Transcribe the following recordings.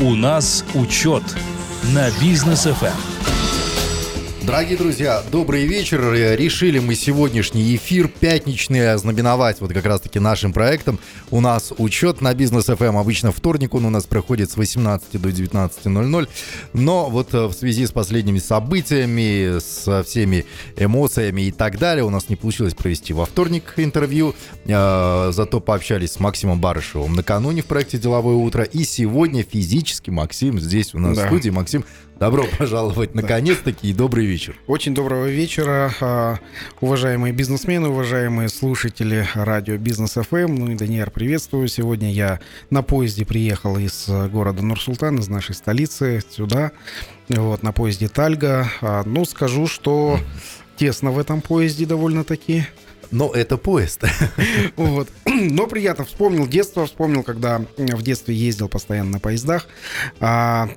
У нас учет на бизнес FM. Дорогие друзья, добрый вечер. Решили мы сегодняшний эфир пятничный ознаменовать вот как раз-таки нашим проектом. У нас учет на бизнес FM. Эм. Обычно вторник он у нас проходит с 18 до 19.00. Но вот э, в связи с последними событиями, со всеми эмоциями и так далее, у нас не получилось провести во вторник интервью. Э, зато пообщались с Максимом Барышевым накануне в проекте «Деловое утро». И сегодня физически Максим здесь у нас да. в студии. Максим, Добро пожаловать наконец-таки и добрый вечер. Очень доброго вечера, а, уважаемые бизнесмены, уважаемые слушатели радио Бизнес ФМ. Эм. Ну и Даниэр, приветствую. Сегодня я на поезде приехал из города Нур-Султан, из нашей столицы, сюда, вот, на поезде Тальга. А, ну, скажу, что тесно в этом поезде довольно-таки. Но это поезд. Вот. Но приятно. Вспомнил детство, вспомнил, когда в детстве ездил постоянно на поездах. А,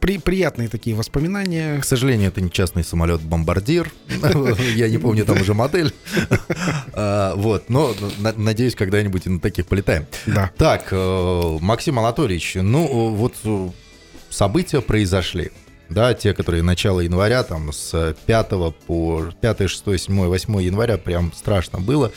при, приятные такие воспоминания. К сожалению, это не частный самолет-бомбардир. Я не помню там уже модель. А, вот. Но надеюсь, когда-нибудь и на таких полетаем. Да. Так, э, Максим Анатольевич, ну вот э, события произошли да, те, которые начало января, там, с 5 по 5, 6, 7, 8 января, прям страшно было.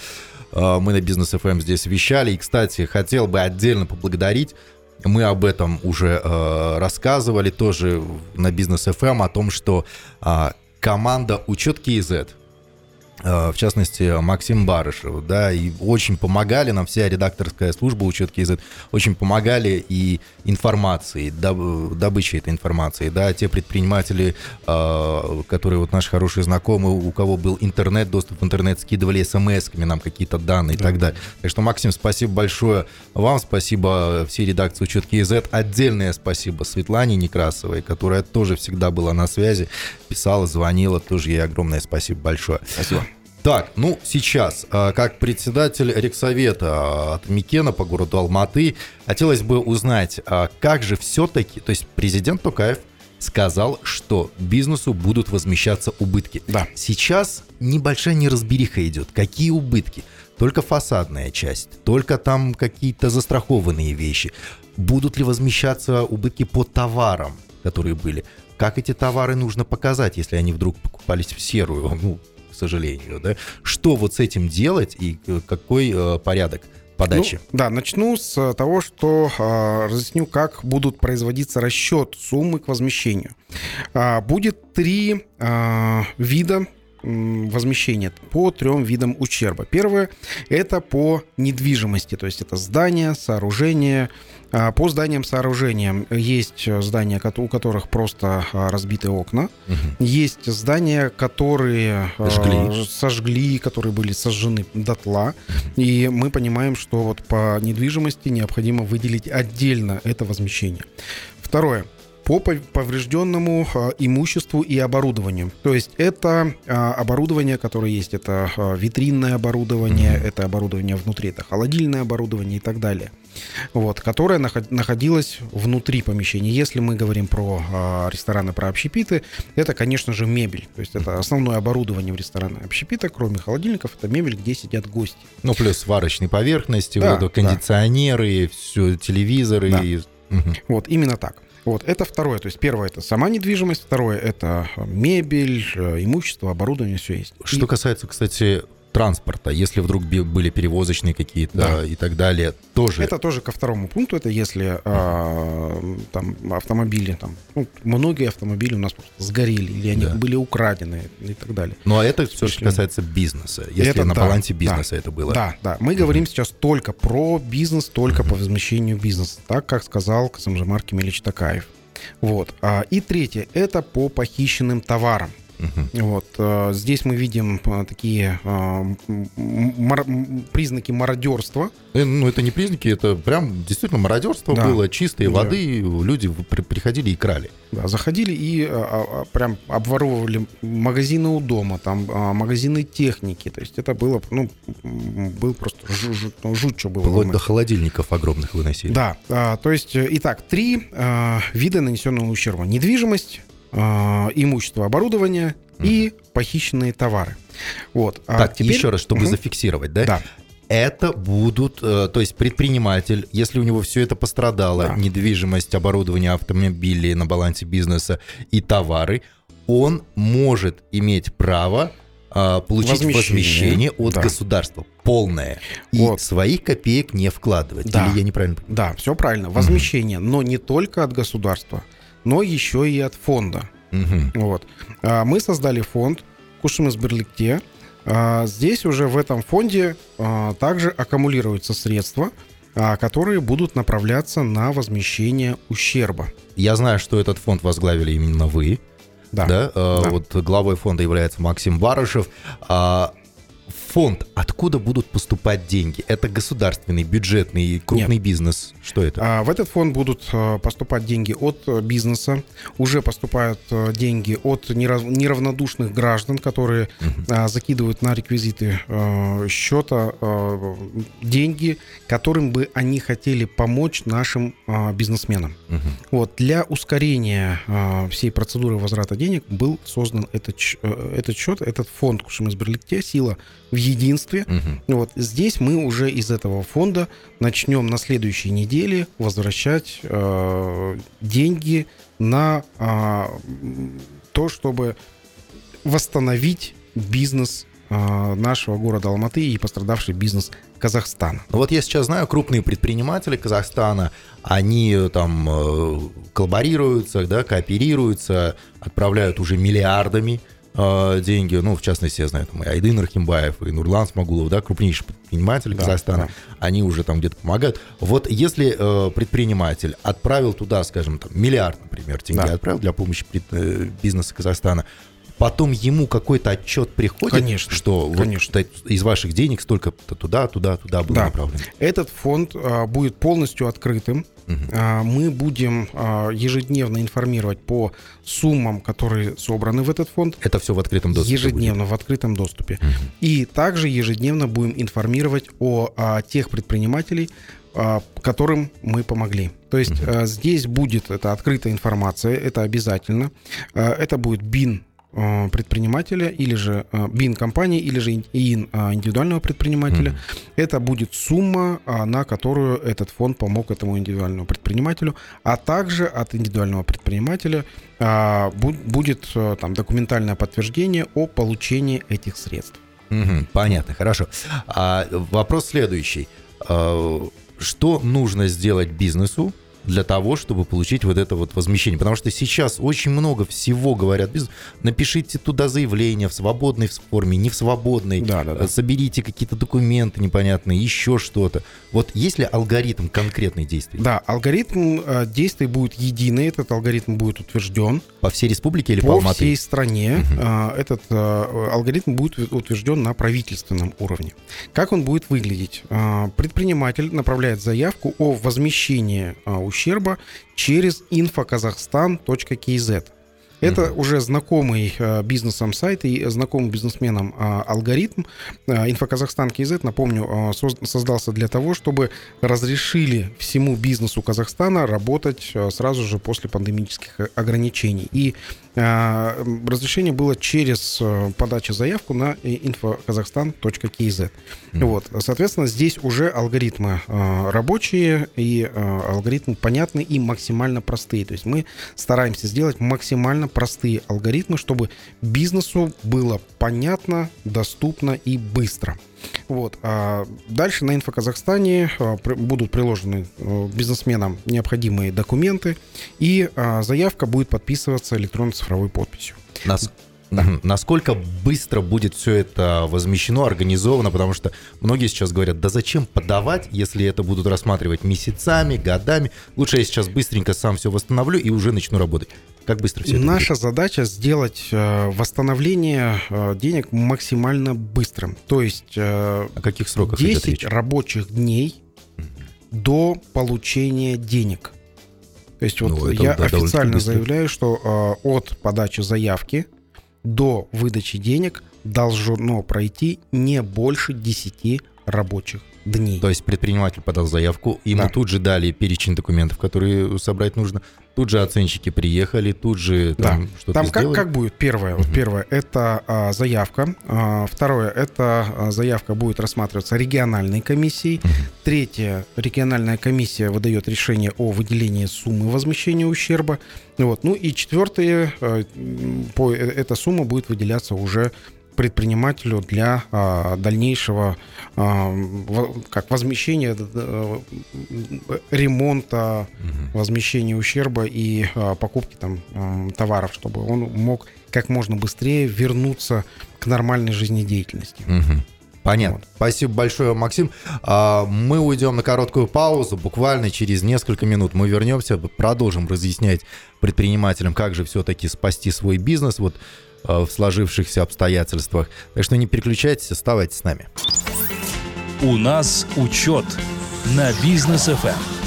А, мы на Бизнес FM здесь вещали. И, кстати, хотел бы отдельно поблагодарить мы об этом уже э, рассказывали тоже на Бизнес FM о том, что э, команда Учет KZ Э, в частности, Максим Барышев, да, и очень помогали нам, вся редакторская служба учет КЗ, очень помогали и информацией, добычей этой информации, да, те предприниматели, э, которые вот наши хорошие знакомые, у кого был интернет, доступ в интернет, скидывали смс-ками нам какие-то данные да. и так далее. Так что, Максим, спасибо большое вам, спасибо всей редакции учет КЗ, отдельное спасибо Светлане Некрасовой, которая тоже всегда была на связи, писала, звонила, тоже ей огромное спасибо большое. Спасибо. Так, ну сейчас, а, как председатель Рексовета от Микена по городу Алматы, хотелось бы узнать, а как же все-таки, то есть президент Токаев сказал, что бизнесу будут возмещаться убытки. Да. Сейчас небольшая неразбериха идет. Какие убытки? Только фасадная часть, только там какие-то застрахованные вещи. Будут ли возмещаться убытки по товарам, которые были? Как эти товары нужно показать, если они вдруг покупались в серую? Ну, сожалению. Да? Что вот с этим делать и э, какой э, порядок? подачи. Ну, да, начну с того, что э, разъясню, как будут производиться расчет суммы к возмещению. Э, будет три э, вида возмещения по трем видам ущерба. Первое – это по недвижимости, то есть это здания, сооружения. А, по зданиям, сооружениям есть здания, у которых просто а, разбиты окна. Угу. Есть здания, которые а, сожгли. сожгли, которые были сожжены дотла. И мы понимаем, что вот по недвижимости необходимо выделить отдельно это возмещение. Второе по поврежденному а, имуществу и оборудованию. То есть это а, оборудование, которое есть, это а, витринное оборудование, это оборудование внутри, это холодильное оборудование и так далее. Вот, которое находилось внутри помещения. Если мы говорим про рестораны, про общепиты, это, конечно же, мебель. То есть это основное оборудование в ресторане общепита, кроме холодильников, это мебель, где сидят гости. Ну, плюс сварочные поверхности, да, вот, кондиционеры, да. все, телевизоры. Да. И... Угу. Вот, именно так. Вот, это второе. То есть первое это сама недвижимость, второе это мебель, э, имущество, оборудование, все есть. Что и... касается, кстати, транспорта, если вдруг были перевозочные какие-то да. и так далее, тоже. Это тоже ко второму пункту, это если э, там автомобили, там, ну, многие автомобили у нас просто сгорели, или они да. были украдены и так далее. Ну а это все, что касается бизнеса, если это, на да, балансе бизнеса да, это было. Да, да, мы говорим сейчас только про бизнес, только по возмещению бизнеса, так как сказал Касамжамар Кемелич Такаев. Вот. А, и третье, это по похищенным товарам. Угу. Вот, э, здесь мы видим э, такие э, мар- признаки мародерства. Ну, это не признаки, это прям действительно мародерство да. было, чистой да. воды, люди при- приходили и крали. Да, заходили и а, а, прям обворовывали магазины у дома, там а, магазины техники, то есть это было, ну, был просто жуть, ну, жуть что было. Вплоть до холодильников огромных выносили. Да, а, то есть, итак, три а, вида нанесенного ущерба. Недвижимость, имущество, оборудование mm. и похищенные товары. Вот. А так, теперь... еще раз, чтобы угу. зафиксировать, да? Да. это будут, э, то есть предприниматель, если у него все это пострадало, да. недвижимость, оборудование, автомобили на балансе бизнеса и товары, он может иметь право а, получить возмещение, возмещение от да. государства полное и вот. своих копеек не вкладывать. Да. Или я неправильно понимаю? Да, все правильно. Возмещение, угу. но не только от государства, но еще и от фонда. Угу. Вот. А, мы создали фонд Кушимес Берликте. А, здесь уже в этом фонде также аккумулируются средства, которые будут направляться на возмещение ущерба. Я знаю, что этот фонд возглавили именно вы. Да. да? да. Вот главой фонда является Максим Барышев. А фонд, откуда будут поступать деньги? Это государственный, бюджетный, крупный Нет. бизнес? Что это? А, в этот фонд будут э, поступать деньги от э, бизнеса, уже поступают э, деньги от неравнодушных граждан, которые угу. закидывают на реквизиты счета деньги, которым бы они хотели помочь нашим бизнесменам. Угу. Вот, для ускорения всей процедуры возврата денег был создан этот, этот счет, этот фонд Кушемесберликте «Сила в единстве. Угу. Вот здесь мы уже из этого фонда начнем на следующей неделе возвращать э, деньги на э, то, чтобы восстановить бизнес э, нашего города Алматы и пострадавший бизнес Казахстана. Ну вот я сейчас знаю, крупные предприниматели Казахстана, они э, там э, коллаборируются, да, кооперируются, отправляют уже миллиардами э, деньги, ну, в частности, я знаю, там и Айдын Рахимбаев, и Нурлан Смогулов, да, крупнейшие предприниматели да, Казахстана, да. они уже там где-то помогают. Вот если э, предприниматель отправил туда, скажем, там, миллиард, например, деньги да. отправил для помощи э, бизнеса Казахстана, потом ему какой-то отчет приходит, конечно, что конечно. Вот из ваших денег столько-то туда, туда, туда было да. направлено. Этот фонд а, будет полностью открытым. Угу. А, мы будем а, ежедневно информировать по суммам, которые собраны в этот фонд. Это все в открытом доступе. Ежедневно будет. в открытом доступе. Угу. И также ежедневно будем информировать о, о тех предпринимателей, которым мы помогли. То есть uh здесь будет это открытая информация, это обязательно. Это будет БИН предпринимателя или же э, БИН компании или же ИИН э, индивидуального предпринимателя. Mm-hmm. Это будет сумма, на которую этот фонд помог этому индивидуальному предпринимателю, а также от индивидуального предпринимателя будет там документальное подтверждение о получении этих средств. Mm-hmm. Понятно, хорошо. А, вопрос следующий. Что нужно сделать бизнесу, для того, чтобы получить вот это вот возмещение. Потому что сейчас очень много всего говорят. Напишите туда заявление в свободной форме, не в свободной. Да, да, да. Соберите какие-то документы непонятные, еще что-то. Вот есть ли алгоритм конкретных действий? Да, алгоритм э, действий будет единый. Этот алгоритм будет утвержден. По всей республике или по, по Алматы? всей стране. Угу. Э, этот э, алгоритм будет утвержден на правительственном уровне. Как он будет выглядеть? Э, предприниматель направляет заявку о возмещении э, ущерба через infokazakhstan.kz. Это mm-hmm. уже знакомый э, бизнесом сайт и знакомый бизнесменам э, алгоритм. Э, Инфоказахстан КЗ, напомню, э, соз, создался для того, чтобы разрешили всему бизнесу Казахстана работать сразу же после пандемических ограничений. И разрешение было через э, подачу заявку на infokazakhstan.kz. Вот, соответственно, здесь уже алгоритмы э, рабочие и э, алгоритмы понятные и максимально простые. То есть мы стараемся сделать максимально простые алгоритмы, чтобы бизнесу было понятно, доступно и быстро. Вот. А дальше на Инфоказахстане а, будут приложены а, бизнесменам необходимые документы, и а, заявка будет подписываться электронной цифровой подписью. Нас да. Насколько быстро будет все это возмещено, организовано, потому что многие сейчас говорят, да зачем подавать, если это будут рассматривать месяцами, годами. Лучше я сейчас быстренько сам все восстановлю и уже начну работать. Как быстро все это Наша будет? задача сделать э, восстановление э, денег максимально быстрым. То есть э, О каких сроках 10 рабочих дней до получения денег. То есть вот ну, я да, официально заявляю, что э, от подачи заявки до выдачи денег должно пройти не больше 10 рабочих дней. То есть предприниматель подал заявку, ему да. тут же дали перечень документов, которые собрать нужно. Тут же оценщики приехали, тут же там да. что-то Там как, как будет? Первое, угу. первое это а, заявка. А, второе это а, заявка будет рассматриваться региональной комиссией. Угу. Третье региональная комиссия выдает решение о выделении суммы возмещения ущерба. Вот. Ну и четвертое, а, по, э, эта сумма будет выделяться уже предпринимателю для а, дальнейшего а, как возмещения а, ремонта, угу. возмещения ущерба и а, покупки там а, товаров, чтобы он мог как можно быстрее вернуться к нормальной жизнедеятельности. Угу. Понятно. Вот. Спасибо большое, Максим. А, мы уйдем на короткую паузу. Буквально через несколько минут мы вернемся, продолжим разъяснять предпринимателям, как же все-таки спасти свой бизнес. Вот в сложившихся обстоятельствах. Так что не переключайтесь, оставайтесь с нами. У нас учет на бизнес FM. Эм.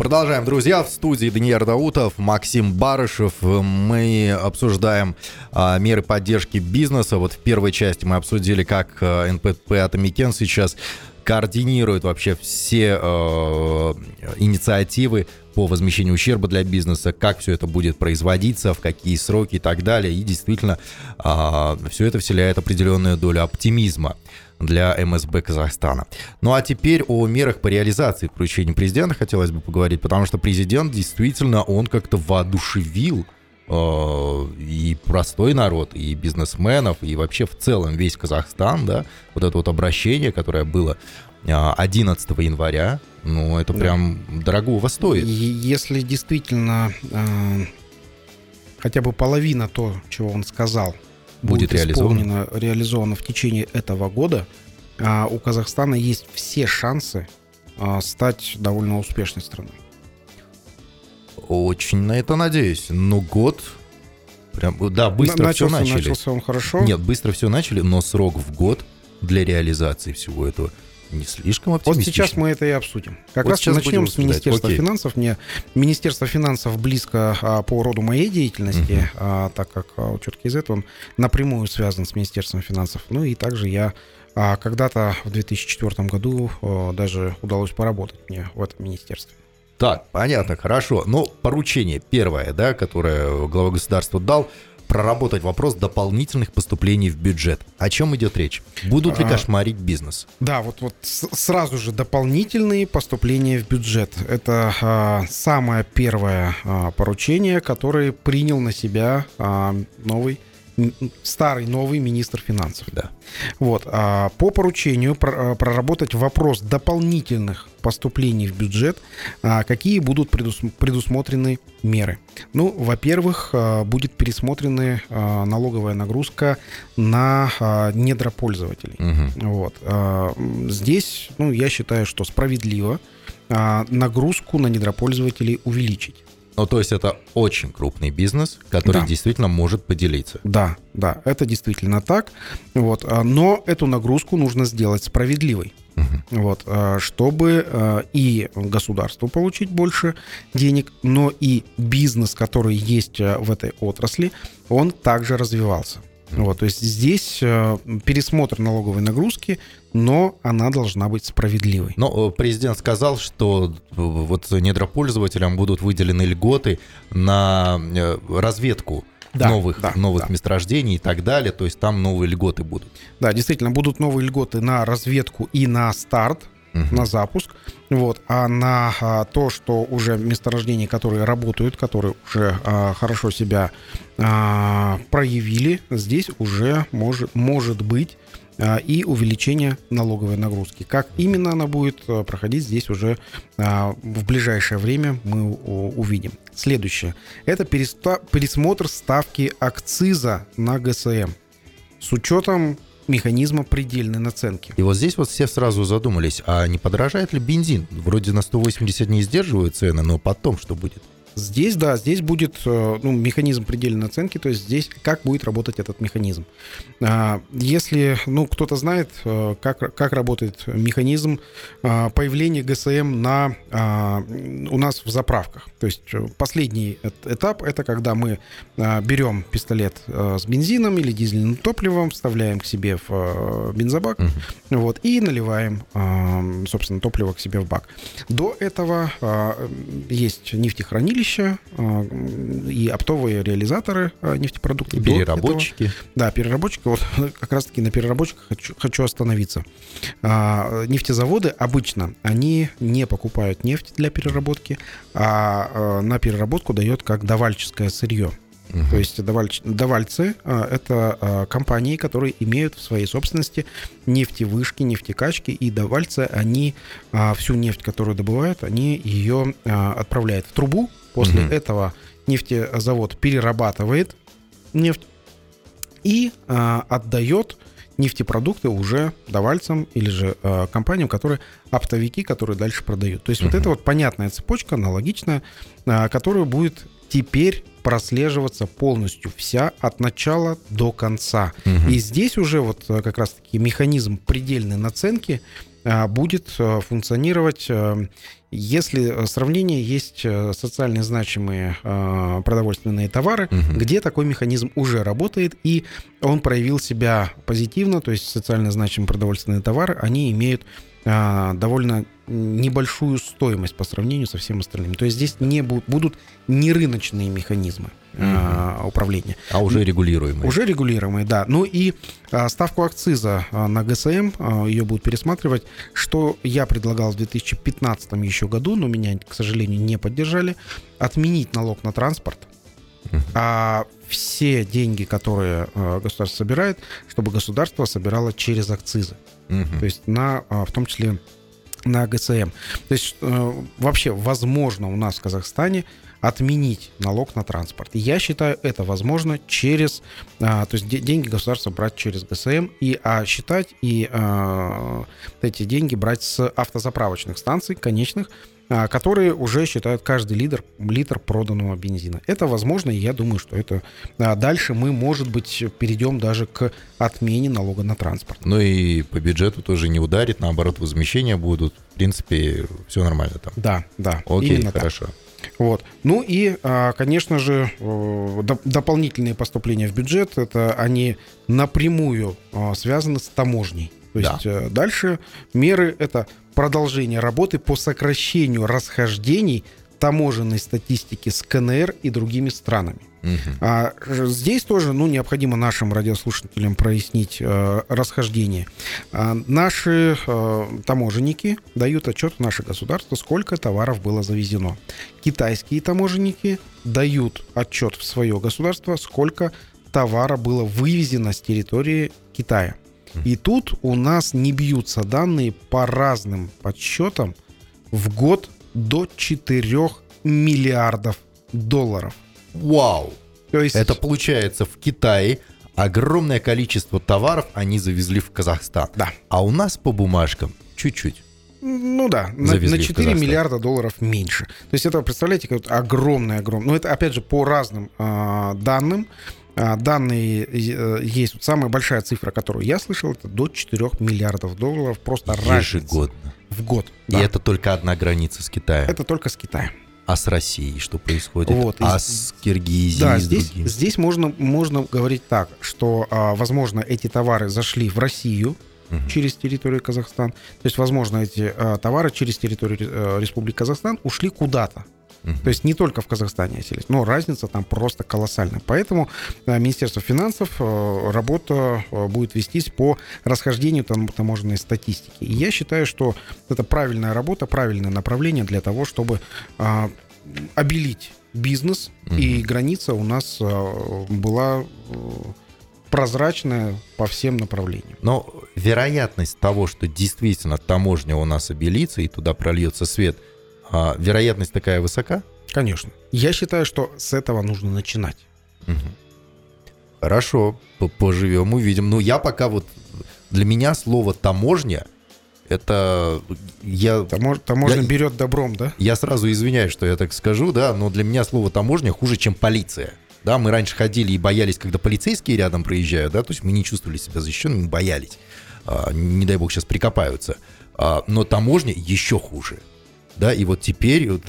Продолжаем, друзья. В студии Даниил Даутов, Максим Барышев. Мы обсуждаем а, меры поддержки бизнеса. Вот в первой части мы обсудили, как а, НПП Атамекен сейчас координирует вообще все э, инициативы по возмещению ущерба для бизнеса, как все это будет производиться, в какие сроки и так далее. И действительно, э, все это вселяет определенную долю оптимизма для МСБ Казахстана. Ну а теперь о мерах по реализации поручений президента хотелось бы поговорить, потому что президент действительно, он как-то воодушевил и простой народ, и бизнесменов, и вообще в целом весь Казахстан, да, вот это вот обращение, которое было 11 э, января, ну, это прям да. дорогого стоит. Если действительно э, хотя бы половина то, чего он сказал, будет, будет реализовано. реализовано в течение этого года, э, у Казахстана есть все шансы э, стать довольно успешной страной. Очень на это надеюсь. Но год Прям, да, быстро начался, все начали. Начался он хорошо? Нет, быстро все начали, но срок в год для реализации всего этого не слишком оптимистично. Вот сейчас мы это и обсудим. Как вот раз начнем с Министерства Окей. финансов. Мне Министерство финансов близко а, по роду моей деятельности, угу. а, так как а, учет КЗ, он напрямую связан с Министерством финансов. Ну и также я а, когда-то в 2004 году а, даже удалось поработать мне в этом министерстве. Так, понятно, хорошо. Но поручение первое, да, которое глава государства дал, проработать вопрос дополнительных поступлений в бюджет. О чем идет речь? Будут ли а, кошмарить бизнес? Да, вот, вот сразу же дополнительные поступления в бюджет. Это а, самое первое а, поручение, которое принял на себя а, новый старый новый министр финансов. Да. Вот. А по поручению а, проработать вопрос дополнительных поступлений в бюджет, а, какие будут предусмотрены меры. Ну, во-первых, будет пересмотрены налоговая нагрузка на недропользователей. Угу. Вот. Здесь, ну, я считаю, что справедливо нагрузку на недропользователей увеличить. Ну, то есть это очень крупный бизнес, который да. действительно может поделиться. Да, да, это действительно так. Вот, а, но эту нагрузку нужно сделать справедливой. Угу. Вот, а, чтобы а, и государству получить больше денег, но и бизнес, который есть в этой отрасли, он также развивался. Вот, то есть здесь э, пересмотр налоговой нагрузки, но она должна быть справедливой. Но э, президент сказал, что э, вот недропользователям будут выделены льготы на разведку да, новых, да, новых да. месторождений и так далее. То есть там новые льготы будут. Да, действительно, будут новые льготы на разведку и на старт угу. на запуск. Вот. А на а, то, что уже месторождения, которые работают, которые уже а, хорошо себя а, проявили, здесь уже может, может быть а, и увеличение налоговой нагрузки. Как именно она будет а, проходить, здесь уже а, в ближайшее время мы увидим. Следующее. Это пересмотр ставки акциза на ГСМ с учетом механизма предельной наценки. И вот здесь вот все сразу задумались, а не подорожает ли бензин? Вроде на 180 не сдерживают цены, но потом что будет? Здесь, да, здесь будет э, ну, механизм предельной оценки, то есть здесь как будет работать этот механизм. А, если, ну, кто-то знает, э, как, как работает механизм а, появления ГСМ на, а, у нас в заправках. То есть э, последний этап – это когда мы берем пистолет с бензином или дизельным топливом, вставляем к себе в бензобак, угу. вот, и наливаем, собственно, топливо к себе в бак. До этого есть нефтехранилище и оптовые реализаторы нефтепродуктов. И переработчики. Да, переработчики. Вот как раз-таки на переработчиках хочу, хочу остановиться. Нефтезаводы обычно, они не покупают нефть для переработки, а на переработку дает как давальческое сырье. Угу. То есть давальч, давальцы а, это а, компании, которые имеют в своей собственности нефтевышки, нефтекачки, и давальцы, они а, всю нефть, которую добывают, они ее отправляют в трубу. После угу. этого нефтезавод перерабатывает нефть и отдает нефтепродукты уже давальцам или же э, компаниям, которые оптовики, которые дальше продают. То есть uh-huh. вот это вот понятная цепочка, аналогичная, э, которая будет теперь прослеживаться полностью вся от начала до конца. Угу. И здесь уже вот э, как раз-таки механизм предельной наценки э, будет э, функционировать, если сравнение есть социально значимые продовольственные товары, угу. где такой механизм уже работает, и он проявил себя позитивно, то есть социально значимые продовольственные товары, они имеют довольно небольшую стоимость по сравнению со всем остальным. То есть здесь не будут не рыночные механизмы угу. управления. А уже регулируемые. Уже регулируемые, да. Ну и а, ставку акциза а, на ГСМ, ее будут пересматривать, что я предлагал в 2015 еще году, но меня, к сожалению, не поддержали, отменить налог на транспорт. А все деньги, которые государство собирает, чтобы государство собирало через акцизы. Угу. То есть на, в том числе на ГСМ. То есть э, вообще возможно у нас в Казахстане отменить налог на транспорт. Я считаю, это возможно через, а, то есть деньги государства брать через ГСМ и а, считать и а, эти деньги брать с автозаправочных станций конечных, которые уже считают каждый литр, литр проданного бензина. Это возможно, и я думаю, что это а, дальше мы, может быть, перейдем даже к отмене налога на транспорт. Ну и по бюджету тоже не ударит, наоборот, возмещения будут. В принципе, все нормально там. Да, да. Окей, именно хорошо. Так. Вот. Ну и, а, конечно же, дополнительные поступления в бюджет, это они напрямую связаны с таможней. То есть да. Э, дальше меры это продолжение работы по сокращению расхождений таможенной статистики с КНР и другими странами. Угу. А, здесь тоже ну, необходимо нашим радиослушателям прояснить э, расхождение. А, наши э, таможенники дают отчет в наше государство, сколько товаров было завезено. Китайские таможенники дают отчет в свое государство, сколько товара было вывезено с территории Китая. И тут у нас не бьются данные по разным подсчетам в год до 4 миллиардов долларов. Вау! То есть... Это получается в Китае огромное количество товаров они завезли в Казахстан. Да. А у нас по бумажкам чуть-чуть. Ну да, на, на 4 миллиарда долларов меньше. То есть это, представляете, как огромное-огромное. Но это, опять же, по разным э, данным. А, данные э, есть. Самая большая цифра, которую я слышал, это до 4 миллиардов долларов. Просто Ежегодно. Разница. В год. И да. это только одна граница с Китаем. Это только с Китаем. А с Россией что происходит? Вот, а и, с Киргизией? Да, здесь, здесь можно, можно говорить так, что, а, возможно, эти товары зашли в Россию, угу. через территорию Казахстана. То есть, возможно, эти а, товары через территорию э, Республики Казахстан ушли куда-то. То есть не только в Казахстане оселись, но разница там просто колоссальная. Поэтому э, Министерство финансов э, работа э, будет вестись по расхождению там, таможенной статистики. И я считаю, что это правильная работа, правильное направление для того, чтобы обелить бизнес, угу. и граница у нас была прозрачная по всем направлениям. Но вероятность того, что действительно таможня у нас обелится и туда прольется свет – а вероятность такая высока? Конечно. Я считаю, что с этого нужно начинать. Угу. Хорошо, поживем, увидим. Ну, я пока вот... Для меня слово «таможня» Это я... Тамож, таможня я, берет добром, да? Я сразу извиняюсь, что я так скажу, да, но для меня слово таможня хуже, чем полиция. Да, мы раньше ходили и боялись, когда полицейские рядом проезжают, да, то есть мы не чувствовали себя защищенными, боялись. А, не дай бог сейчас прикопаются. А, но таможня еще хуже. Да, и вот теперь вот,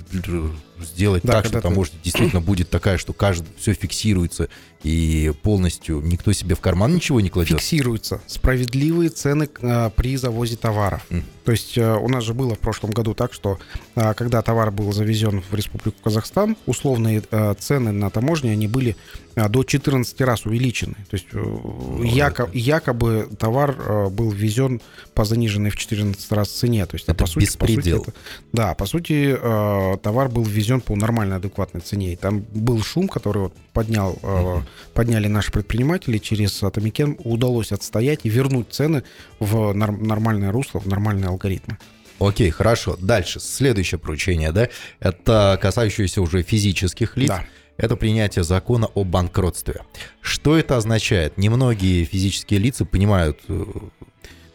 сделать да, так, что таможня ты... действительно будет такая, что каждый все фиксируется и полностью никто себе в карман ничего не кладет. Фиксируются справедливые цены а, при завозе товаров. Mm. То есть а, у нас же было в прошлом году так, что а, когда товар был завезен в Республику Казахстан, условные а, цены на таможне они были а, до 14 раз увеличены. То есть ну, якобы, якобы товар а, был ввезен по заниженной в 14 раз цене. То есть это по сути, беспредел. По сути, это, да, по сути а, товар был ввезен по нормальной адекватной цене. И там был шум, который вот поднял мм подняли наши предприниматели, через Атамекен удалось отстоять и вернуть цены в нормальное русло, в нормальные алгоритмы. Окей, хорошо. Дальше. Следующее поручение, да? Это касающееся уже физических лиц. Да. Это принятие закона о банкротстве. Что это означает? Немногие физические лица понимают, э,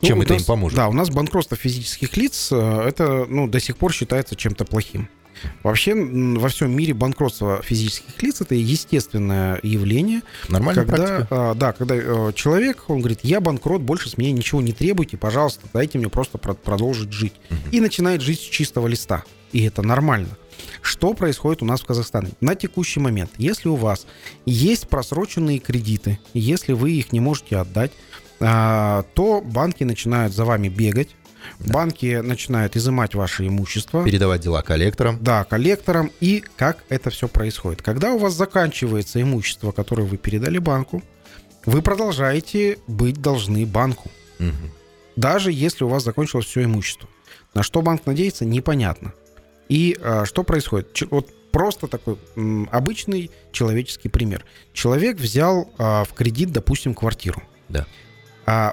чем ну, это нас, им поможет. Да, у нас банкротство физических лиц э, это ну, до сих пор считается чем-то плохим. Вообще во всем мире банкротство физических лиц это естественное явление. Нормальная когда, практика. А, да, когда э, человек, он говорит, я банкрот, больше с меня ничего не требуйте, пожалуйста, дайте мне просто продолжить жить. Угу. И начинает жить с чистого листа. И это нормально. Что происходит у нас в Казахстане? На текущий момент, если у вас есть просроченные кредиты, если вы их не можете отдать, а, то банки начинают за вами бегать, да. Банки начинают изымать ваше имущество. Передавать дела коллекторам. Да, коллекторам. И как это все происходит? Когда у вас заканчивается имущество, которое вы передали банку, вы продолжаете быть должны банку. Угу. Даже если у вас закончилось все имущество. На что банк надеется, непонятно. И а, что происходит? Ч- вот просто такой м, обычный человеческий пример. Человек взял а, в кредит, допустим, квартиру. Да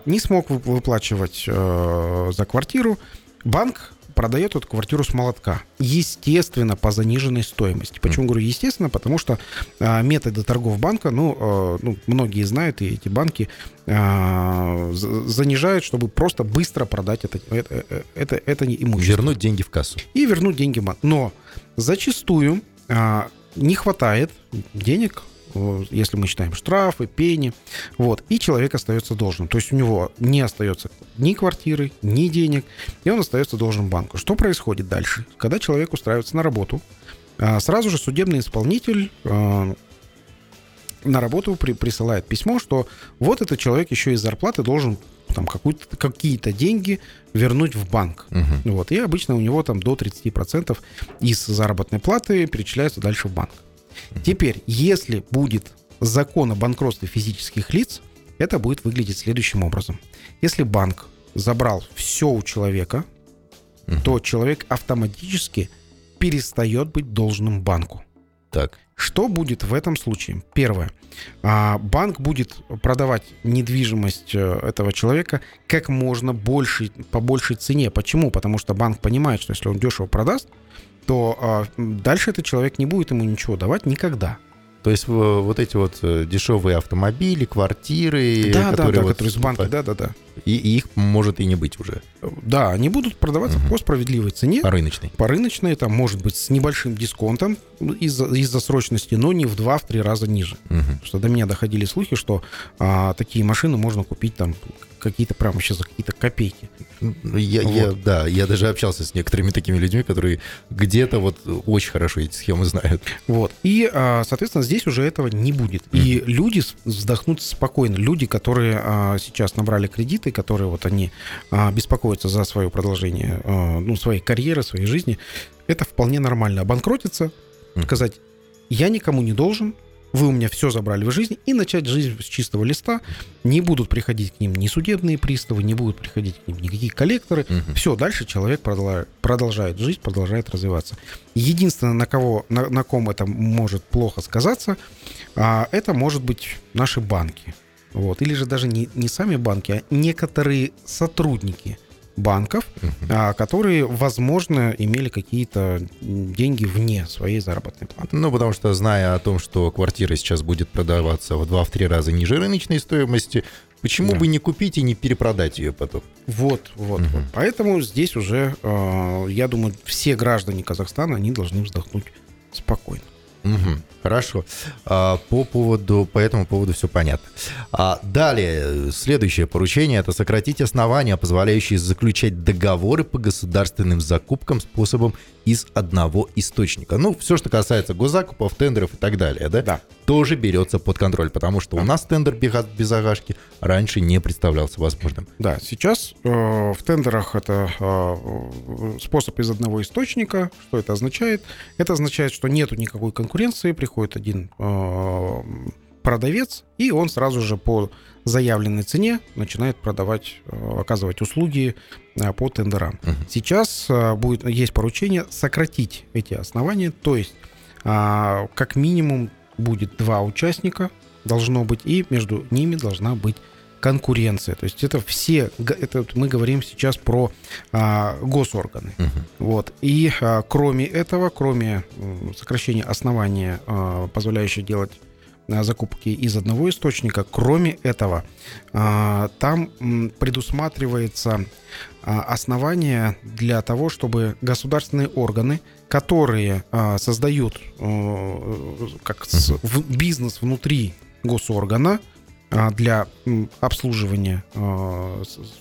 не смог выплачивать э, за квартиру, банк продает эту квартиру с молотка. Естественно, по заниженной стоимости. Почему говорю естественно? Потому что э, методы торгов банка, ну, э, ну, многие знают, и эти банки э, занижают, чтобы просто быстро продать это, это, э, это, это имущество. Вернуть деньги в кассу. И вернуть деньги в банк. Но зачастую э, не хватает денег если мы считаем штрафы, пени, вот, и человек остается должным. То есть у него не остается ни квартиры, ни денег, и он остается должен банку. Что происходит дальше? Когда человек устраивается на работу, а, сразу же судебный исполнитель а, на работу при, присылает письмо, что вот этот человек еще из зарплаты должен там какие-то деньги вернуть в банк. Угу. Вот, и обычно у него там до 30% из заработной платы перечисляются дальше в банк. Теперь, если будет закон о банкротстве физических лиц, это будет выглядеть следующим образом. Если банк забрал все у человека, угу. то человек автоматически перестает быть должным банку. Так. Что будет в этом случае? Первое. А, банк будет продавать недвижимость э, этого человека как можно больше, по большей цене. Почему? Потому что банк понимает, что если он дешево продаст, то а, дальше этот человек не будет ему ничего давать никогда. То есть вот эти вот э, дешевые автомобили, квартиры, да, которые, да, да, вот, которые с банка, да, да, да. И, и их может и не быть уже. Да, они будут продаваться угу. по справедливой цене. По рыночной. По рыночной, там может быть с небольшим дисконтом из-за из срочности, но не в 2-3 раза ниже. Угу. Потому что до меня доходили слухи, что а, такие машины можно купить там какие-то прямо сейчас за какие-то копейки. Я, вот. я, да, я даже общался с некоторыми такими людьми, которые где-то вот очень хорошо эти схемы знают. Вот. И, а, соответственно, здесь уже этого не будет. Mm-hmm. И люди вздохнут спокойно. Люди, которые а, сейчас набрали кредиты, которые вот они а, беспокоятся за свое продолжение, ну, своей карьеры, своей жизни, это вполне нормально. Обанкротиться, mm-hmm. сказать, я никому не должен, вы у меня все забрали в жизнь, и начать жизнь с чистого листа. Не будут приходить к ним ни судебные приставы, не будут приходить к ним никакие коллекторы. Угу. Все, дальше человек продолжает, продолжает жить, продолжает развиваться. Единственное, на кого, на, на ком это может плохо сказаться, а, это может быть наши банки. Вот. Или же даже не, не сами банки, а некоторые сотрудники банков, uh-huh. которые, возможно, имели какие-то деньги вне своей заработной платы. Ну, потому что, зная о том, что квартира сейчас будет продаваться в 2-3 раза ниже рыночной стоимости, почему да. бы не купить и не перепродать ее потом? Вот, вот, uh-huh. вот. Поэтому здесь уже, э, я думаю, все граждане Казахстана, они должны вздохнуть спокойно. Угу, хорошо. А, по поводу, по этому поводу все понятно. А, далее, следующее поручение – это сократить основания, позволяющие заключать договоры по государственным закупкам способом из одного источника. Ну, все, что касается госзакупов, тендеров и так далее, да? Да. Тоже берется под контроль, потому что у нас тендер без агашки раньше не представлялся возможным. Да, сейчас э, в тендерах это э, способ из одного источника. Что это означает? Это означает, что нету никакой конкуренции, приходит один э, продавец, и он сразу же по заявленной цене начинает продавать, э, оказывать услуги э, по тендерам. Uh-huh. Сейчас будет, есть поручение сократить эти основания, то есть как минимум будет два участника, должно быть, и между ними должна быть конкуренция. То есть это все, это мы говорим сейчас про а, госорганы. Uh-huh. Вот. И а, кроме этого, кроме сокращения основания, а, позволяющего делать закупки из одного источника. Кроме этого, а, там предусматривается а, основание для того, чтобы государственные органы, которые а, создают как бизнес внутри госоргана, для обслуживания,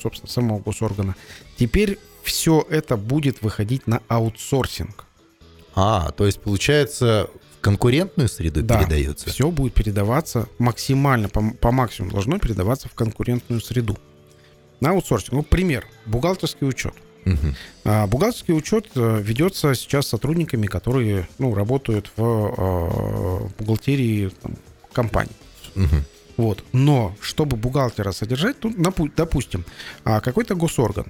собственно, самого госоргана. Теперь все это будет выходить на аутсорсинг. А, то есть получается конкурентную среду да, передается? все будет передаваться максимально, по, по максимуму должно передаваться в конкурентную среду. На аутсорсинг. Ну, пример. Бухгалтерский учет. Угу. А, бухгалтерский учет э, ведется сейчас сотрудниками, которые ну, работают в а, бухгалтерии там, компаний. Угу. Вот. Но чтобы бухгалтера содержать, ну, допустим, а, какой-то госорган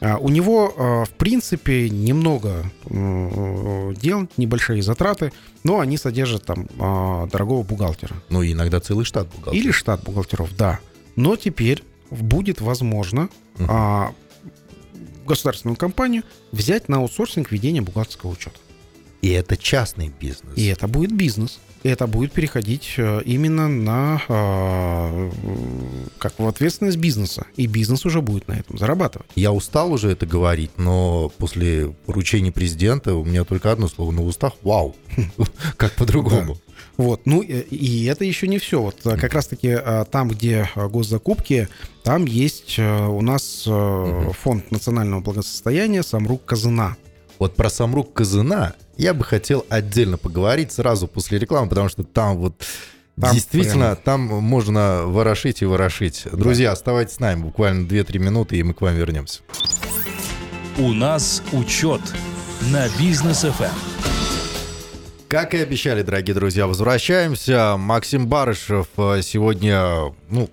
а, у него, а, в принципе, немного дел, небольшие затраты, но они содержат там дорогого бухгалтера. Ну, иногда целый штат бухгалтеров. Или штат бухгалтеров, да. Но теперь будет возможно uh государственную компанию взять на аутсорсинг ведения бухгалтерского учета. И это частный бизнес. И это будет бизнес это будет переходить э, именно на э, как в ответственность бизнеса. И бизнес уже будет на этом зарабатывать. Я устал уже это говорить, но после поручения президента у меня только одно слово на устах – вау. Как по-другому. Вот, ну и это еще не все. Вот э, как раз-таки там, где госзакупки, там есть у нас фонд национального благосостояния Самрук Казана. Вот про Самрук Казана я бы хотел отдельно поговорить сразу после рекламы, потому что там вот там Действительно, прям... там можно ворошить и ворошить. Друзья, да. оставайтесь с нами буквально 2-3 минуты, и мы к вам вернемся. У нас учет на бизнес FM. Эм. Как и обещали, дорогие друзья, возвращаемся. Максим Барышев э, сегодня, ну,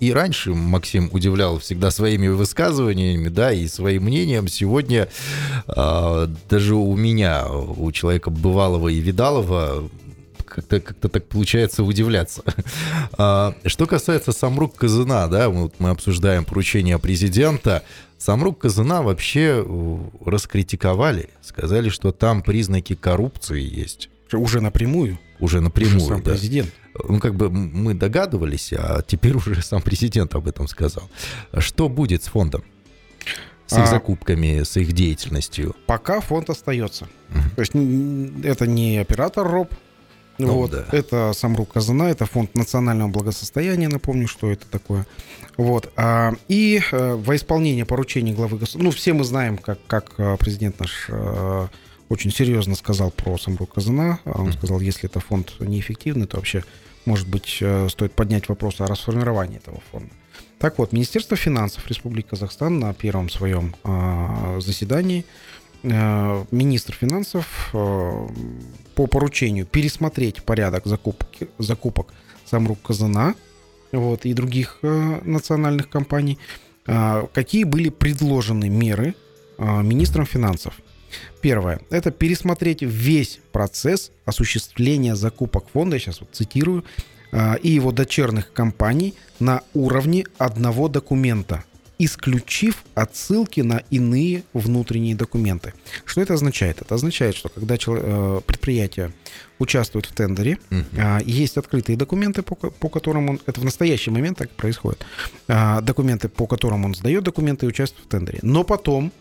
и раньше Максим удивлял всегда своими высказываниями, да, и своим мнением. Сегодня э, даже у меня, у человека бывалого и видалого, как-то как так получается удивляться. А, что касается Самрук Казына, да, вот мы обсуждаем поручение президента. Самрук Казына вообще раскритиковали, сказали, что там признаки коррупции есть. Уже напрямую? Уже напрямую, уже сам да. президент ну, как бы мы догадывались, а теперь уже сам президент об этом сказал. Что будет с фондом? С их а, закупками, с их деятельностью? Пока фонд остается. Угу. То есть это не оператор РОБ, ну, вот, да. это Самрук Казана, это фонд национального благосостояния, напомню, что это такое. Вот. А, и а, во исполнение поручений главы государства, ну, все мы знаем, как, как э, президент наш а, очень серьезно сказал про Самрук Казана. Он сказал, если это фонд неэффективный, то вообще может быть, э, стоит поднять вопрос о расформировании этого фонда. Так вот, Министерство финансов Республики Казахстан на первом своем а, заседании э, министр финансов э, по поручению пересмотреть порядок закупок, закупок Самрук Казана вот, и других национальных компаний, какие были предложены меры министром финансов – Первое. Это пересмотреть весь процесс осуществления закупок фонда, я сейчас вот цитирую, а, и его дочерних компаний на уровне одного документа исключив отсылки на иные внутренние документы. Что это означает? Это означает, что когда э, предприятие участвует в тендере, uh-huh. есть открытые документы, по, по которым он, это в настоящий момент так происходит, а, документы, по которым он сдает документы и участвует в тендере. Но потом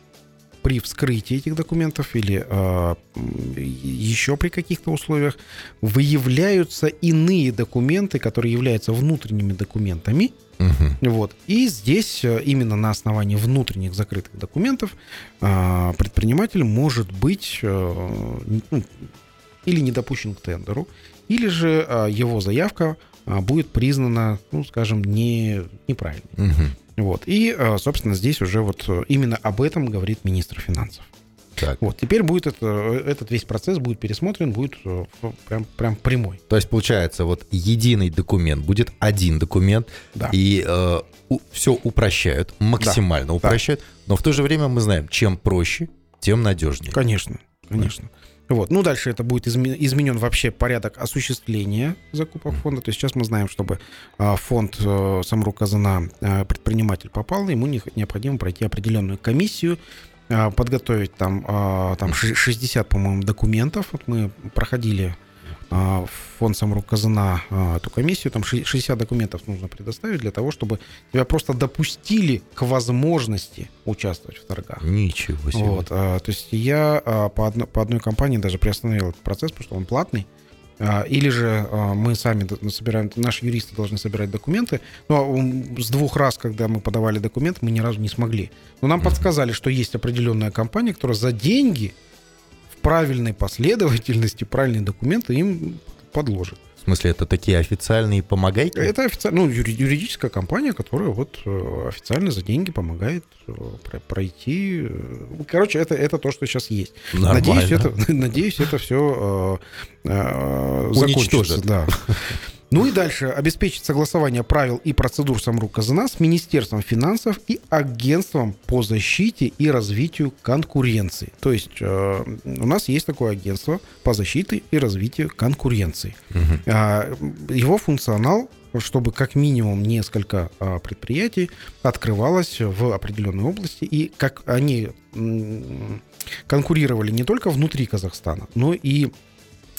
при вскрытии этих документов или э, еще при каких-то условиях выявляются иные документы, которые являются внутренними документами. Угу. Вот. И здесь э, именно на основании внутренних закрытых документов э, предприниматель может быть э, ну, или не допущен к тендеру, или же э, его заявка будет признана, ну, скажем, не, неправильной. Угу. Вот. И, э, собственно, здесь уже вот э, именно об этом говорит министр финансов. Так. Вот, теперь будет это, этот весь процесс будет пересмотрен, будет э, прям, прям прямой. То есть, получается, вот единый документ, будет один документ, да. и э, у, все упрощают, максимально да. упрощают, да. но в то же время мы знаем, чем проще, тем надежнее. Конечно, конечно. Да. Вот. Ну, дальше это будет изменен вообще порядок осуществления закупок фонда. То есть сейчас мы знаем, чтобы а, фонд э, Самру Казана э, предприниматель попал, ему необходимо пройти определенную комиссию, а, подготовить там, а, там 60, по-моему, документов. Вот мы проходили фонд Самрук Казана а, эту комиссию, там 60 документов нужно предоставить для того, чтобы тебя просто допустили к возможности участвовать в торгах. Ничего себе. Вот, а, то есть я по, одно, по одной компании даже приостановил этот процесс, потому что он платный. Или же мы сами собираем, наши юристы должны собирать документы. Но с двух раз, когда мы подавали документы, мы ни разу не смогли. Но нам подсказали, что есть определенная компания, которая за деньги правильной последовательности, правильные документы им подложит. В смысле, это такие официальные помогайки? Это официально, ну, юридическая компания, которая вот э, официально за деньги помогает э, пройти. Э, короче, это, это то, что сейчас есть. Нормально. Надеюсь, это, надеюсь, это все э, э, закончится. Да. Ну и дальше обеспечить согласование правил и процедур Самрук Казана с Министерством финансов и Агентством по защите и развитию конкуренции. То есть э, у нас есть такое агентство по защите и развитию конкуренции. Угу. Э, его функционал чтобы как минимум несколько а, предприятий открывалось в определенной области, и как они конкурировали не только внутри Казахстана, но и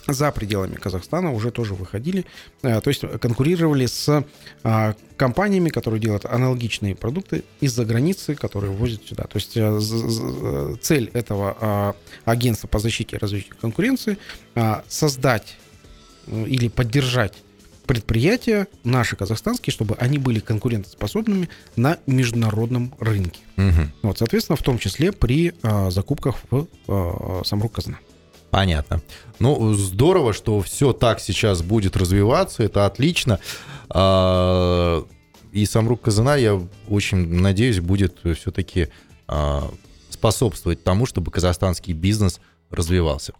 за пределами Казахстана уже тоже выходили, э, то есть конкурировали с а, компаниями, которые делают аналогичные продукты из-за границы, которые возят сюда. То есть э, цель этого а, агентства по защите и развитию конкуренции а, создать э, или поддержать предприятия наши казахстанские, чтобы они были конкурентоспособными на международном рынке. Угу. Вот, соответственно, в том числе при закупках в Самрук Казна. Понятно. Ну, здорово, что все так сейчас будет развиваться, это отлично. А, и Самрук Казана, я очень надеюсь, будет все-таки а, способствовать тому, чтобы казахстанский бизнес развивался.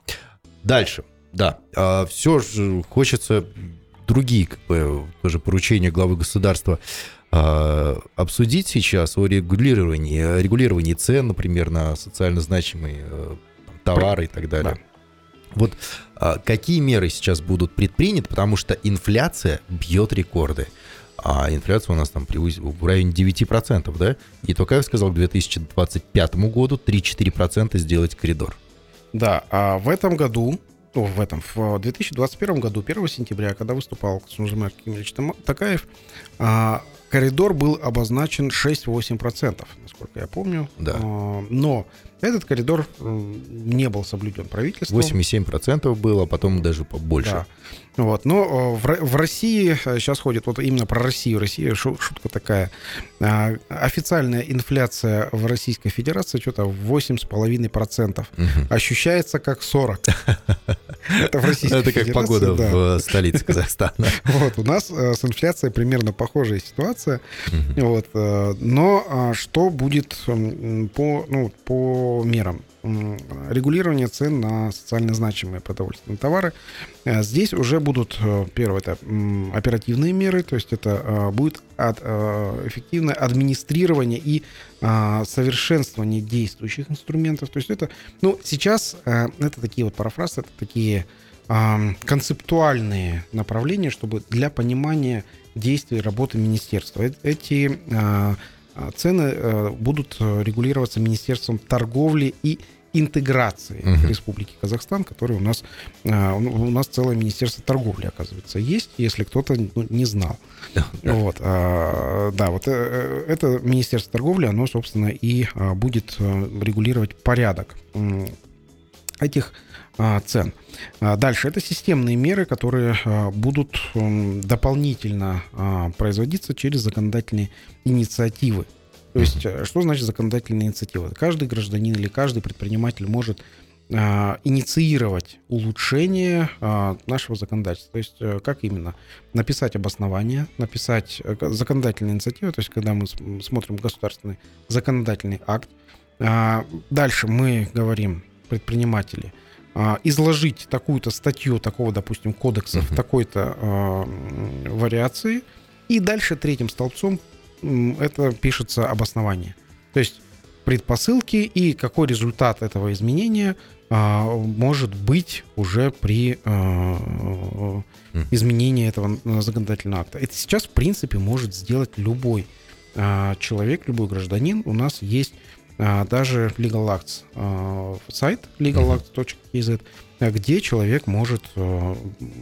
Дальше, да, а, все же хочется другие как бы, тоже поручения главы государства обсудить сейчас о регулировании, регулировании цен, например, на социально значимые э, товары и так далее. Да. Вот а, какие меры сейчас будут предприняты, потому что инфляция бьет рекорды. А инфляция у нас там в районе 9%, да? И Токаев сказал к 2025 году 3-4% сделать коридор. Да, а в этом году, ну, в этом, в 2021 году, 1 сентября, когда выступал Ксунжимар Кимович Такаев, а, коридор был обозначен 6-8%, насколько я помню. Да. А, но этот коридор не был соблюден правительством. 8,7% было, а потом даже побольше. Да. Вот. Но в, в России сейчас э, ходит вот именно про Россию. Россия шутка такая. А, официальная инфляция в Российской Федерации что-то 8,5%. Угу. Ощущается как 40. Это в Российской Это как погода в столице Казахстана. Вот. У нас э, с инфляцией примерно похожая ситуация. Вот. Э, но а, что будет по, ну, по мерам? Регулирование цен на социально значимые продовольственные товары. Э, здесь уже будут, э, первое, это оперативные меры, то есть это э, будет эффективное администрирование и совершенствование действующих инструментов. То есть это, ну, сейчас это такие вот парафразы, это такие концептуальные направления, чтобы для понимания действий работы министерства. Эти цены будут регулироваться Министерством торговли и интеграции uh-huh. Республики Казахстан, который у нас у нас целое министерство торговли, оказывается, есть, если кто-то ну, не знал. Вот, да, вот это министерство торговли, оно, собственно, и будет регулировать порядок этих а, цен. А, дальше это системные меры, которые а, будут дополнительно производиться через законодательные инициативы. То есть, э, что значит законодательная инициатива? Каждый гражданин или каждый предприниматель может инициировать улучшение нашего законодательства. То есть, э, как именно? Написать обоснование, написать э, законодательную инициативу, то есть, когда мы смотрим государственный законодательный акт. Дальше мы говорим, предприниматели, а, изложить такую-то статью такого, допустим, кодекса uh-huh. в такой-то э, вариации, и дальше третьим столбцом это пишется обоснование. То есть предпосылки и какой результат этого изменения а, может быть уже при а, изменении этого законодательного акта. Это сейчас, в принципе, может сделать любой а, человек, любой гражданин. У нас есть а, даже Legal Acts, а, сайт legalacts.kz, где человек может а,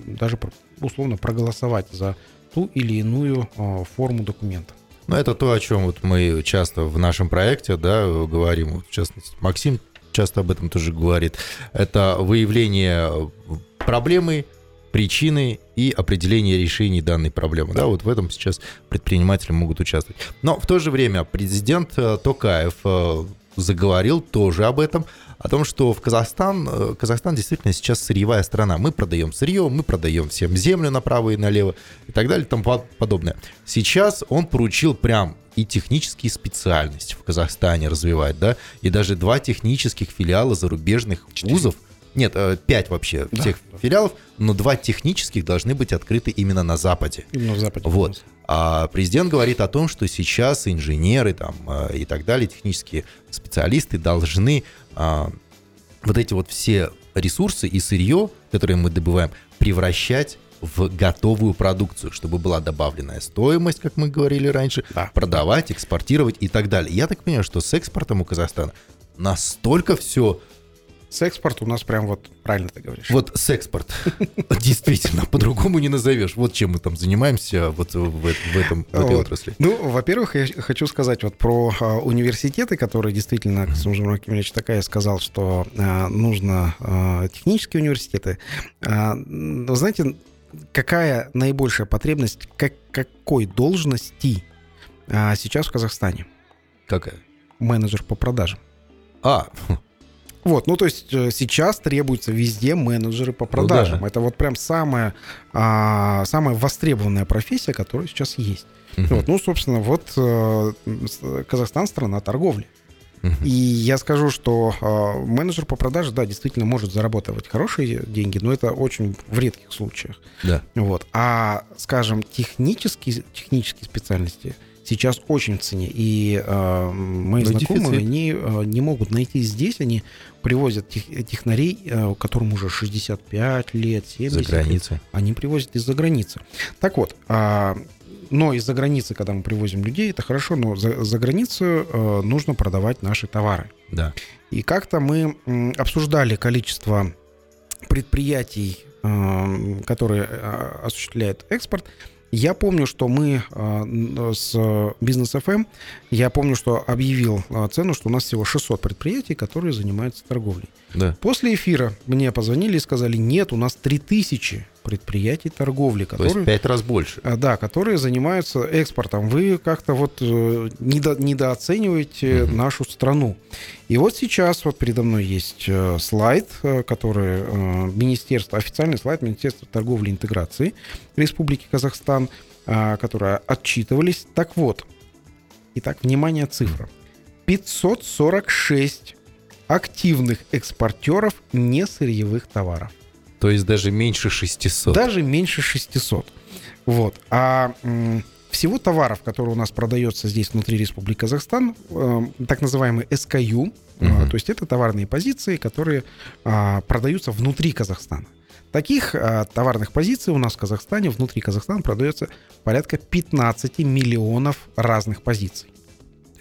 даже условно проголосовать за ту или иную форму документа. Ну, это то, о чем вот мы часто в нашем проекте да, говорим. В частности, Максим часто об этом тоже говорит. Это выявление проблемы, причины и определение решений данной проблемы. Да, вот в этом сейчас предприниматели могут участвовать. Но в то же время президент э, Токаев э, заговорил тоже об этом, о том, что в Казахстан, э, Казахстан действительно сейчас сырьевая страна. Мы продаем сырье, мы продаем всем землю направо и налево и так далее и тому подобное. Сейчас он поручил прям и технические специальности в Казахстане развивать, да, и даже два технических филиала зарубежных вузов – нет, э, пять вообще да, всех филиалов, но два технических должны быть открыты именно на Западе. Именно в Западе. Вот. А президент говорит о том, что сейчас инженеры там, э, и так далее, технические специалисты должны а, вот эти вот все ресурсы и сырье, которые мы добываем, превращать в готовую продукцию, чтобы была добавленная стоимость, как мы говорили раньше, да. продавать, экспортировать и так далее. Я так понимаю, что с экспортом у Казахстана настолько все с экспорт у нас прям вот правильно ты говоришь. Вот с экспорт. Действительно, по-другому не назовешь. Вот чем мы там занимаемся вот в, в, этом, в этой вот. отрасли. Ну, во-первых, я хочу сказать вот про а, университеты, которые действительно, как Сумжин Акимович такая сказал, что а, нужно а, технические университеты. Вы знаете, какая наибольшая потребность, как, какой должности сейчас в Казахстане? Какая? Менеджер по продажам. А, вот, ну то есть э, сейчас требуются везде менеджеры по продажам. Ну, да. Это вот прям самая, а, самая востребованная профессия, которая сейчас есть. Угу. Вот, ну, собственно, вот а, Казахстан страна торговли. Угу. И я скажу, что э, менеджер по продаже, да, действительно может зарабатывать хорошие деньги, но это очень в редких случаях. Да. Вот. А, скажем, технические, технические специальности – сейчас очень в цене. И э, мои Но знакомые, дефицит. они э, не могут найти здесь, они привозят тех, технарей, э, которым уже 65 лет, 70 За границей. Лет, они привозят из-за границы. Так вот, э, но из-за границы, когда мы привозим людей, это хорошо, но за, за границу э, нужно продавать наши товары. Да. И как-то мы э, обсуждали количество предприятий, э, которые э, осуществляют экспорт, я помню, что мы а, с Бизнес FM, я помню, что объявил а, цену, что у нас всего 600 предприятий, которые занимаются торговлей. Да. После эфира мне позвонили и сказали, нет, у нас 3000 предприятий торговли, которые... То есть пять раз больше. А, да, которые занимаются экспортом. Вы как-то вот э, недо, недооцениваете угу. нашу страну. И вот сейчас вот передо мной есть э, слайд, э, который Министерство, официальный слайд Министерства торговли и интеграции Республики Казахстан, которые отчитывались. Так вот, итак, внимание, цифра. 546 активных экспортеров несырьевых товаров. То есть даже меньше 600. Даже меньше 600. Вот. А всего товаров, которые у нас продается здесь внутри Республики Казахстан, э, так называемый SKU, угу. э, то есть это товарные позиции, которые э, продаются внутри Казахстана. Таких э, товарных позиций у нас в Казахстане, внутри Казахстана продается порядка 15 миллионов разных позиций.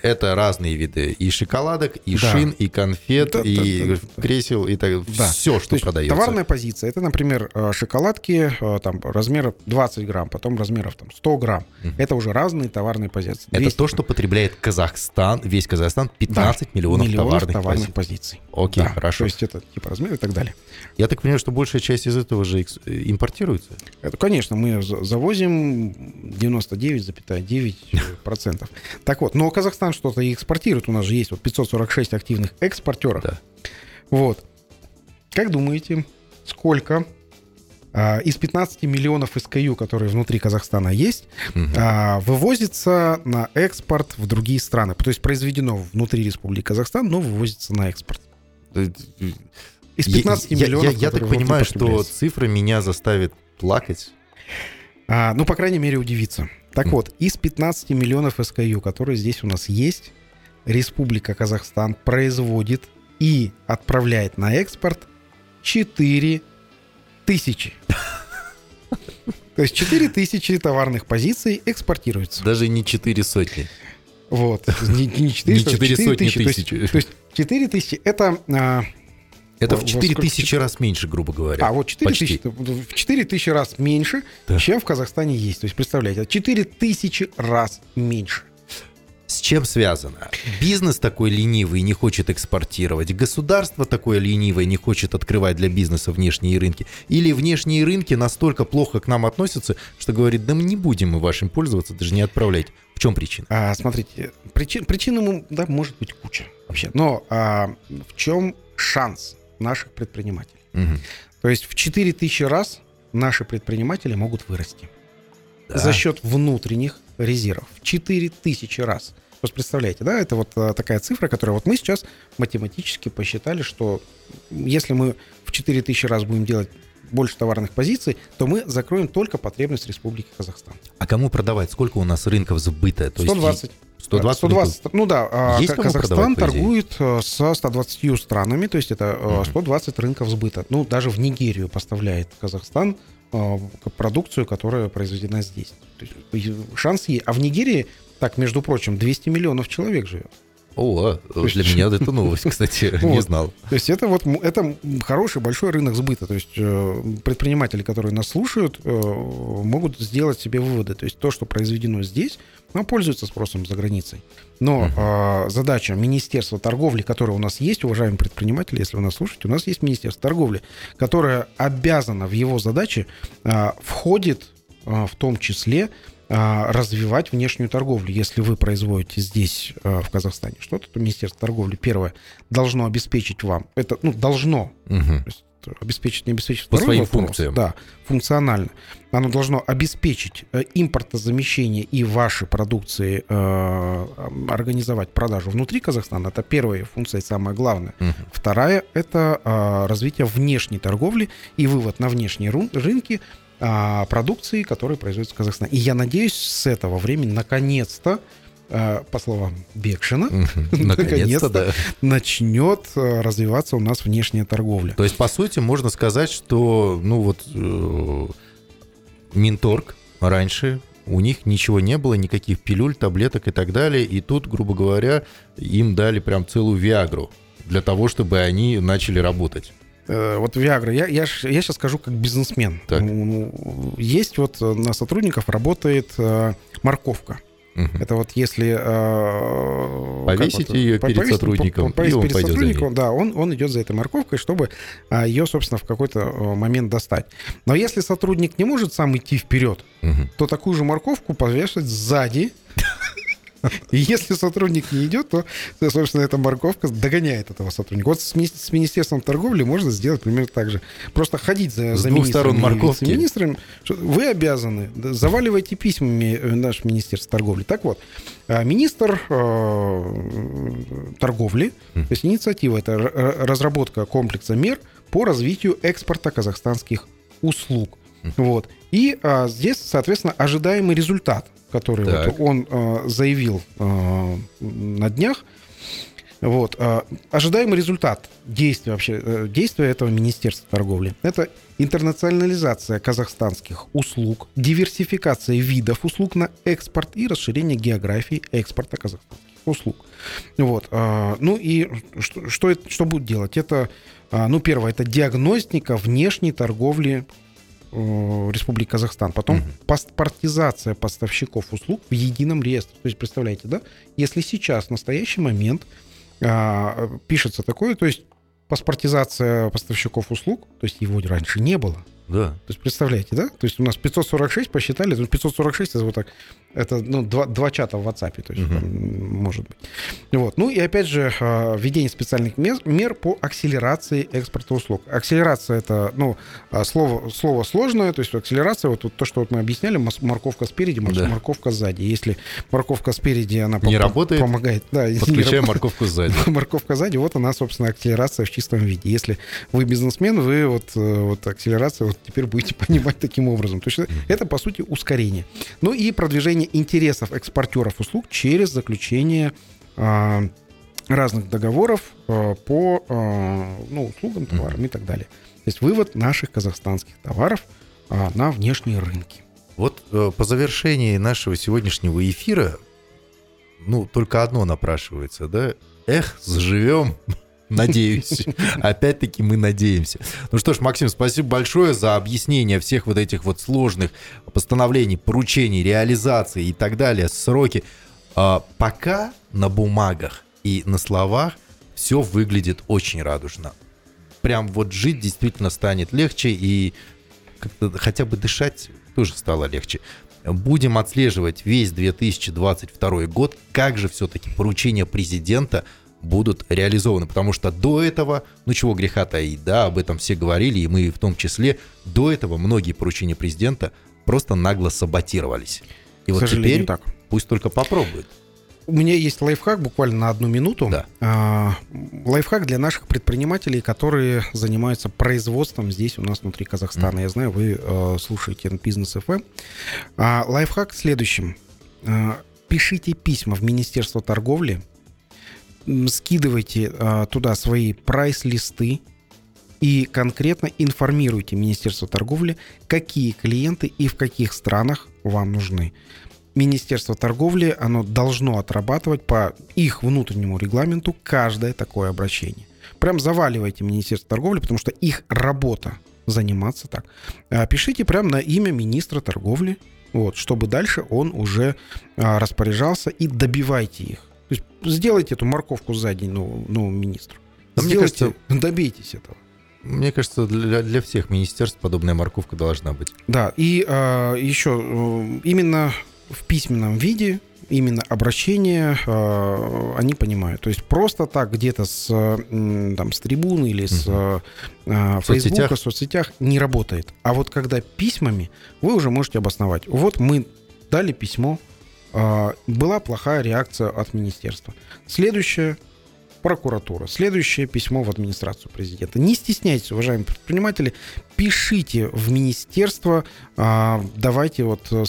Это разные виды и шоколадок, и да. шин, и конфет, да, и да, да, кресел, и так, да. все, что То продается. Товарная позиция, это, например, э, шоколадки э, там, размера 20 грамм, потом размеров там, 100 грамм. Угу. Это уже разные товарные позиции. 200. Это то, что потребляет Казахстан, весь Казахстан, 15 да. миллионов, миллионов товарных, товарных позиций. позиций. Окей, да. хорошо. То есть это типа размер и так далее. Я так понимаю, что большая часть из этого же импортируется? Это, конечно, мы завозим 99,9%. Так вот, но Казахстан что-то и экспортирует. У нас же есть вот 546 активных экспортеров. Да. Вот. Как думаете, сколько а, из 15 миллионов SKU, которые внутри Казахстана есть, угу. а, вывозится на экспорт в другие страны? То есть произведено внутри Республики Казахстан, но вывозится на экспорт. Из 15 я, миллионов. Я, я, я так понимаю, что цифра меня заставит плакать. А, ну, по крайней мере, удивиться. Так mm. вот, из 15 миллионов SKU, которые здесь у нас есть, Республика Казахстан производит и отправляет на экспорт 4 тысячи. То есть 4 тысячи товарных позиций экспортируются. Даже не 4 сотни. Вот. Не, не 4, не 4 сотни тысяч. То есть, то есть 4 тысячи это а, это в 4 тысячи раз меньше, грубо говоря. А вот 4 тысячи, в 4 тысячи раз меньше, да. чем в Казахстане есть. То есть, представляете, 4 тысячи раз меньше. С чем связано? Бизнес такой ленивый не хочет экспортировать, государство такое ленивое не хочет открывать для бизнеса внешние рынки, или внешние рынки настолько плохо к нам относятся, что говорит, да мы не будем мы вашим пользоваться, даже не отправлять. В чем причина? А, смотрите, причин, причин да, может быть куча вообще. Но а, в чем шанс? Наших предпринимателей. Угу. То есть в 4000 раз наши предприниматели могут вырасти. Да. За счет внутренних резервов. В 4000 раз. Просто представляете, да, это вот а, такая цифра, которую вот мы сейчас математически посчитали, что если мы в 4000 раз будем делать больше товарных позиций, то мы закроем только потребность Республики Казахстан. А кому продавать? Сколько у нас рынков сбыта? То 120. Есть 120, 120 ну да, а есть Казахстан торгует э, со 120 странами, то есть это угу. Э, 120 рынков сбыта. Ну, даже в Нигерию поставляет Казахстан э, продукцию, которая произведена здесь. Шанс есть. А в Нигерии, так, между прочим, 200 миллионов человек живет. О, для меня это новость, кстати, не знал. То есть это вот это хороший большой рынок сбыта. То есть предприниматели, которые нас слушают, могут сделать себе выводы. То есть то, что произведено здесь, оно пользуется спросом за границей. Но uh задача Министерства торговли, которое у нас есть, уважаемые предприниматели, если вы нас слушаете, у нас есть Министерство торговли, которое обязано в его задачи входит в том числе а, развивать внешнюю торговлю. Если вы производите здесь, а, в Казахстане, что-то, то Министерство торговли, первое, должно обеспечить вам, это, ну, должно, угу. то есть, обеспечить, не обеспечить по своим вопрос, функциям. Да, функционально. Оно должно обеспечить э, импортозамещение и ваши продукции э, организовать продажу внутри Казахстана. Это первая функция, самая главная. Угу. Вторая это э, развитие внешней торговли и вывод на внешние рынки а, продукции, которая производится в Казахстане. И я надеюсь, с этого времени наконец-то по словам Бекшина, наконец-то начнет а, развиваться у нас внешняя торговля. То есть, по сути, можно сказать, что, ну вот, э, Минторг раньше у них ничего не было, никаких пилюль, таблеток и так далее. И тут, грубо говоря, им дали прям целую Виагру для того, чтобы они начали работать. Э, вот Viagra, я, я, я сейчас скажу как бизнесмен. Так. Есть вот на сотрудников работает э, морковка. Угу. Это вот если... Э, Повесить вот, ее перед повесить, сотрудником, по, и он перед сотрудником, Да, он, он идет за этой морковкой, чтобы э, ее, собственно, в какой-то э, момент достать. Но если сотрудник не может сам идти вперед, угу. то такую же морковку повешать сзади и если сотрудник не идет, то, собственно, эта морковка догоняет этого сотрудника. Вот с, ми- с Министерством торговли можно сделать примерно так же. Просто ходить за, с за двух сторон морковки. министрами. Вы обязаны, заваливайте письмами э, наше Министерство торговли. Так вот, а, министр э, торговли, то есть инициатива, это разработка комплекса мер по развитию экспорта казахстанских услуг. Вот. И а, здесь, соответственно, ожидаемый результат который вот он э, заявил э, на днях, Вот. А, ожидаемый результат действия вообще, э, действия этого Министерства торговли – это интернационализация казахстанских услуг, диверсификация видов услуг на экспорт и расширение географии экспорта казахстанских услуг. Вот. А, ну и что, что, это, что будет делать? Это, а, ну, первое, это диагностика внешней торговли э, Республики Казахстан. Потом угу. паспортизация поставщиков услуг в едином реестре. То есть, представляете, да? Если сейчас, в настоящий момент, а, пишется такое, то есть паспортизация поставщиков услуг, то есть его раньше не было. Да. То есть представляете, да? То есть у нас 546 посчитали, 546 это вот так, это ну, два, два чата в WhatsApp, то есть, угу. может быть. Вот. Ну и опять же, а, введение специальных мер, мер по акселерации экспорта услуг. Акселерация это, ну, а, слово, слово сложное, то есть акселерация, вот, вот то, что вот мы объясняли, морковка спереди, морковка да. сзади. Если морковка спереди, она не работает, помогает. Да, подключаем морковку сзади. Морковка сзади, вот она, собственно, акселерация в чистом виде. Если вы бизнесмен, вы вот, э, вот акселерация вот теперь будете понимать таким образом. То есть это, по сути, ускорение. Ну и продвижение интересов экспортеров услуг через заключение а, разных договоров а, по а, ну, услугам, товарам и так далее. То есть вывод наших казахстанских товаров на внешние рынки. Вот э, по завершении нашего сегодняшнего эфира, ну, только одно напрашивается, да? Эх, заживем Надеюсь. Опять-таки мы надеемся. Ну что ж, Максим, спасибо большое за объяснение всех вот этих вот сложных постановлений, поручений, реализации и так далее, сроки. А, пока на бумагах и на словах все выглядит очень радужно. Прям вот жить действительно станет легче и хотя бы дышать тоже стало легче. Будем отслеживать весь 2022 год, как же все-таки поручение президента будут реализованы. Потому что до этого, ну чего греха таить, да, об этом все говорили, и мы в том числе, до этого многие поручения президента просто нагло саботировались. И К вот теперь так. пусть только попробует. У меня есть лайфхак буквально на одну минуту. Да. А, лайфхак для наших предпринимателей, которые занимаются производством здесь у нас внутри Казахстана. Mm. Я знаю, вы э, слушаете бизнес FM. А, лайфхак в следующем. А, пишите письма в Министерство торговли скидывайте а, туда свои прайс-листы и конкретно информируйте Министерство торговли, какие клиенты и в каких странах вам нужны. Министерство торговли, оно должно отрабатывать по их внутреннему регламенту каждое такое обращение. Прям заваливайте Министерство торговли, потому что их работа заниматься так. А, пишите прям на имя министра торговли, вот, чтобы дальше он уже а, распоряжался и добивайте их. То есть сделайте эту морковку сзади новому, новому министру. Да Сделайте, кажется, добейтесь этого. Мне кажется, для, для всех министерств подобная морковка должна быть. Да, и а, еще э, именно в письменном виде, именно обращение э, они понимают. То есть просто так где-то с, там, с трибуны или с угу. э, Фейсбука, в соцсетях не работает. А вот когда письмами, вы уже можете обосновать. Вот мы дали письмо а, была плохая реакция от министерства. Следующее прокуратура. Следующее письмо в администрацию президента. Не стесняйтесь, уважаемые предприниматели, пишите в министерство, а, давайте вот э,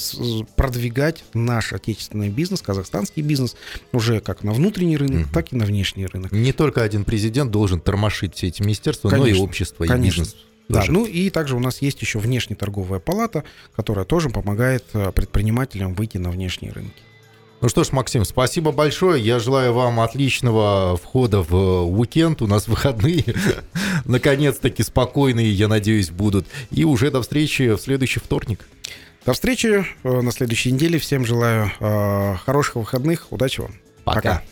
продвигать наш отечественный бизнес, казахстанский бизнес, уже как на внутренний рынок, угу. так и на внешний рынок. Не только один президент должен тормошить все эти министерства, конечно, но и общество, конечно. и бизнес. Да, ну и также у нас есть еще внешнеторговая палата, которая тоже помогает э, предпринимателям выйти на внешние рынки. Ну что ж, Максим, спасибо большое. Я желаю вам отличного входа в э, уикенд. У нас выходные, наконец-таки спокойные, я надеюсь, будут. И уже до встречи в следующий вторник. До встречи э, на следующей неделе. Всем желаю хороших выходных. Удачи вам. Пока. Пока.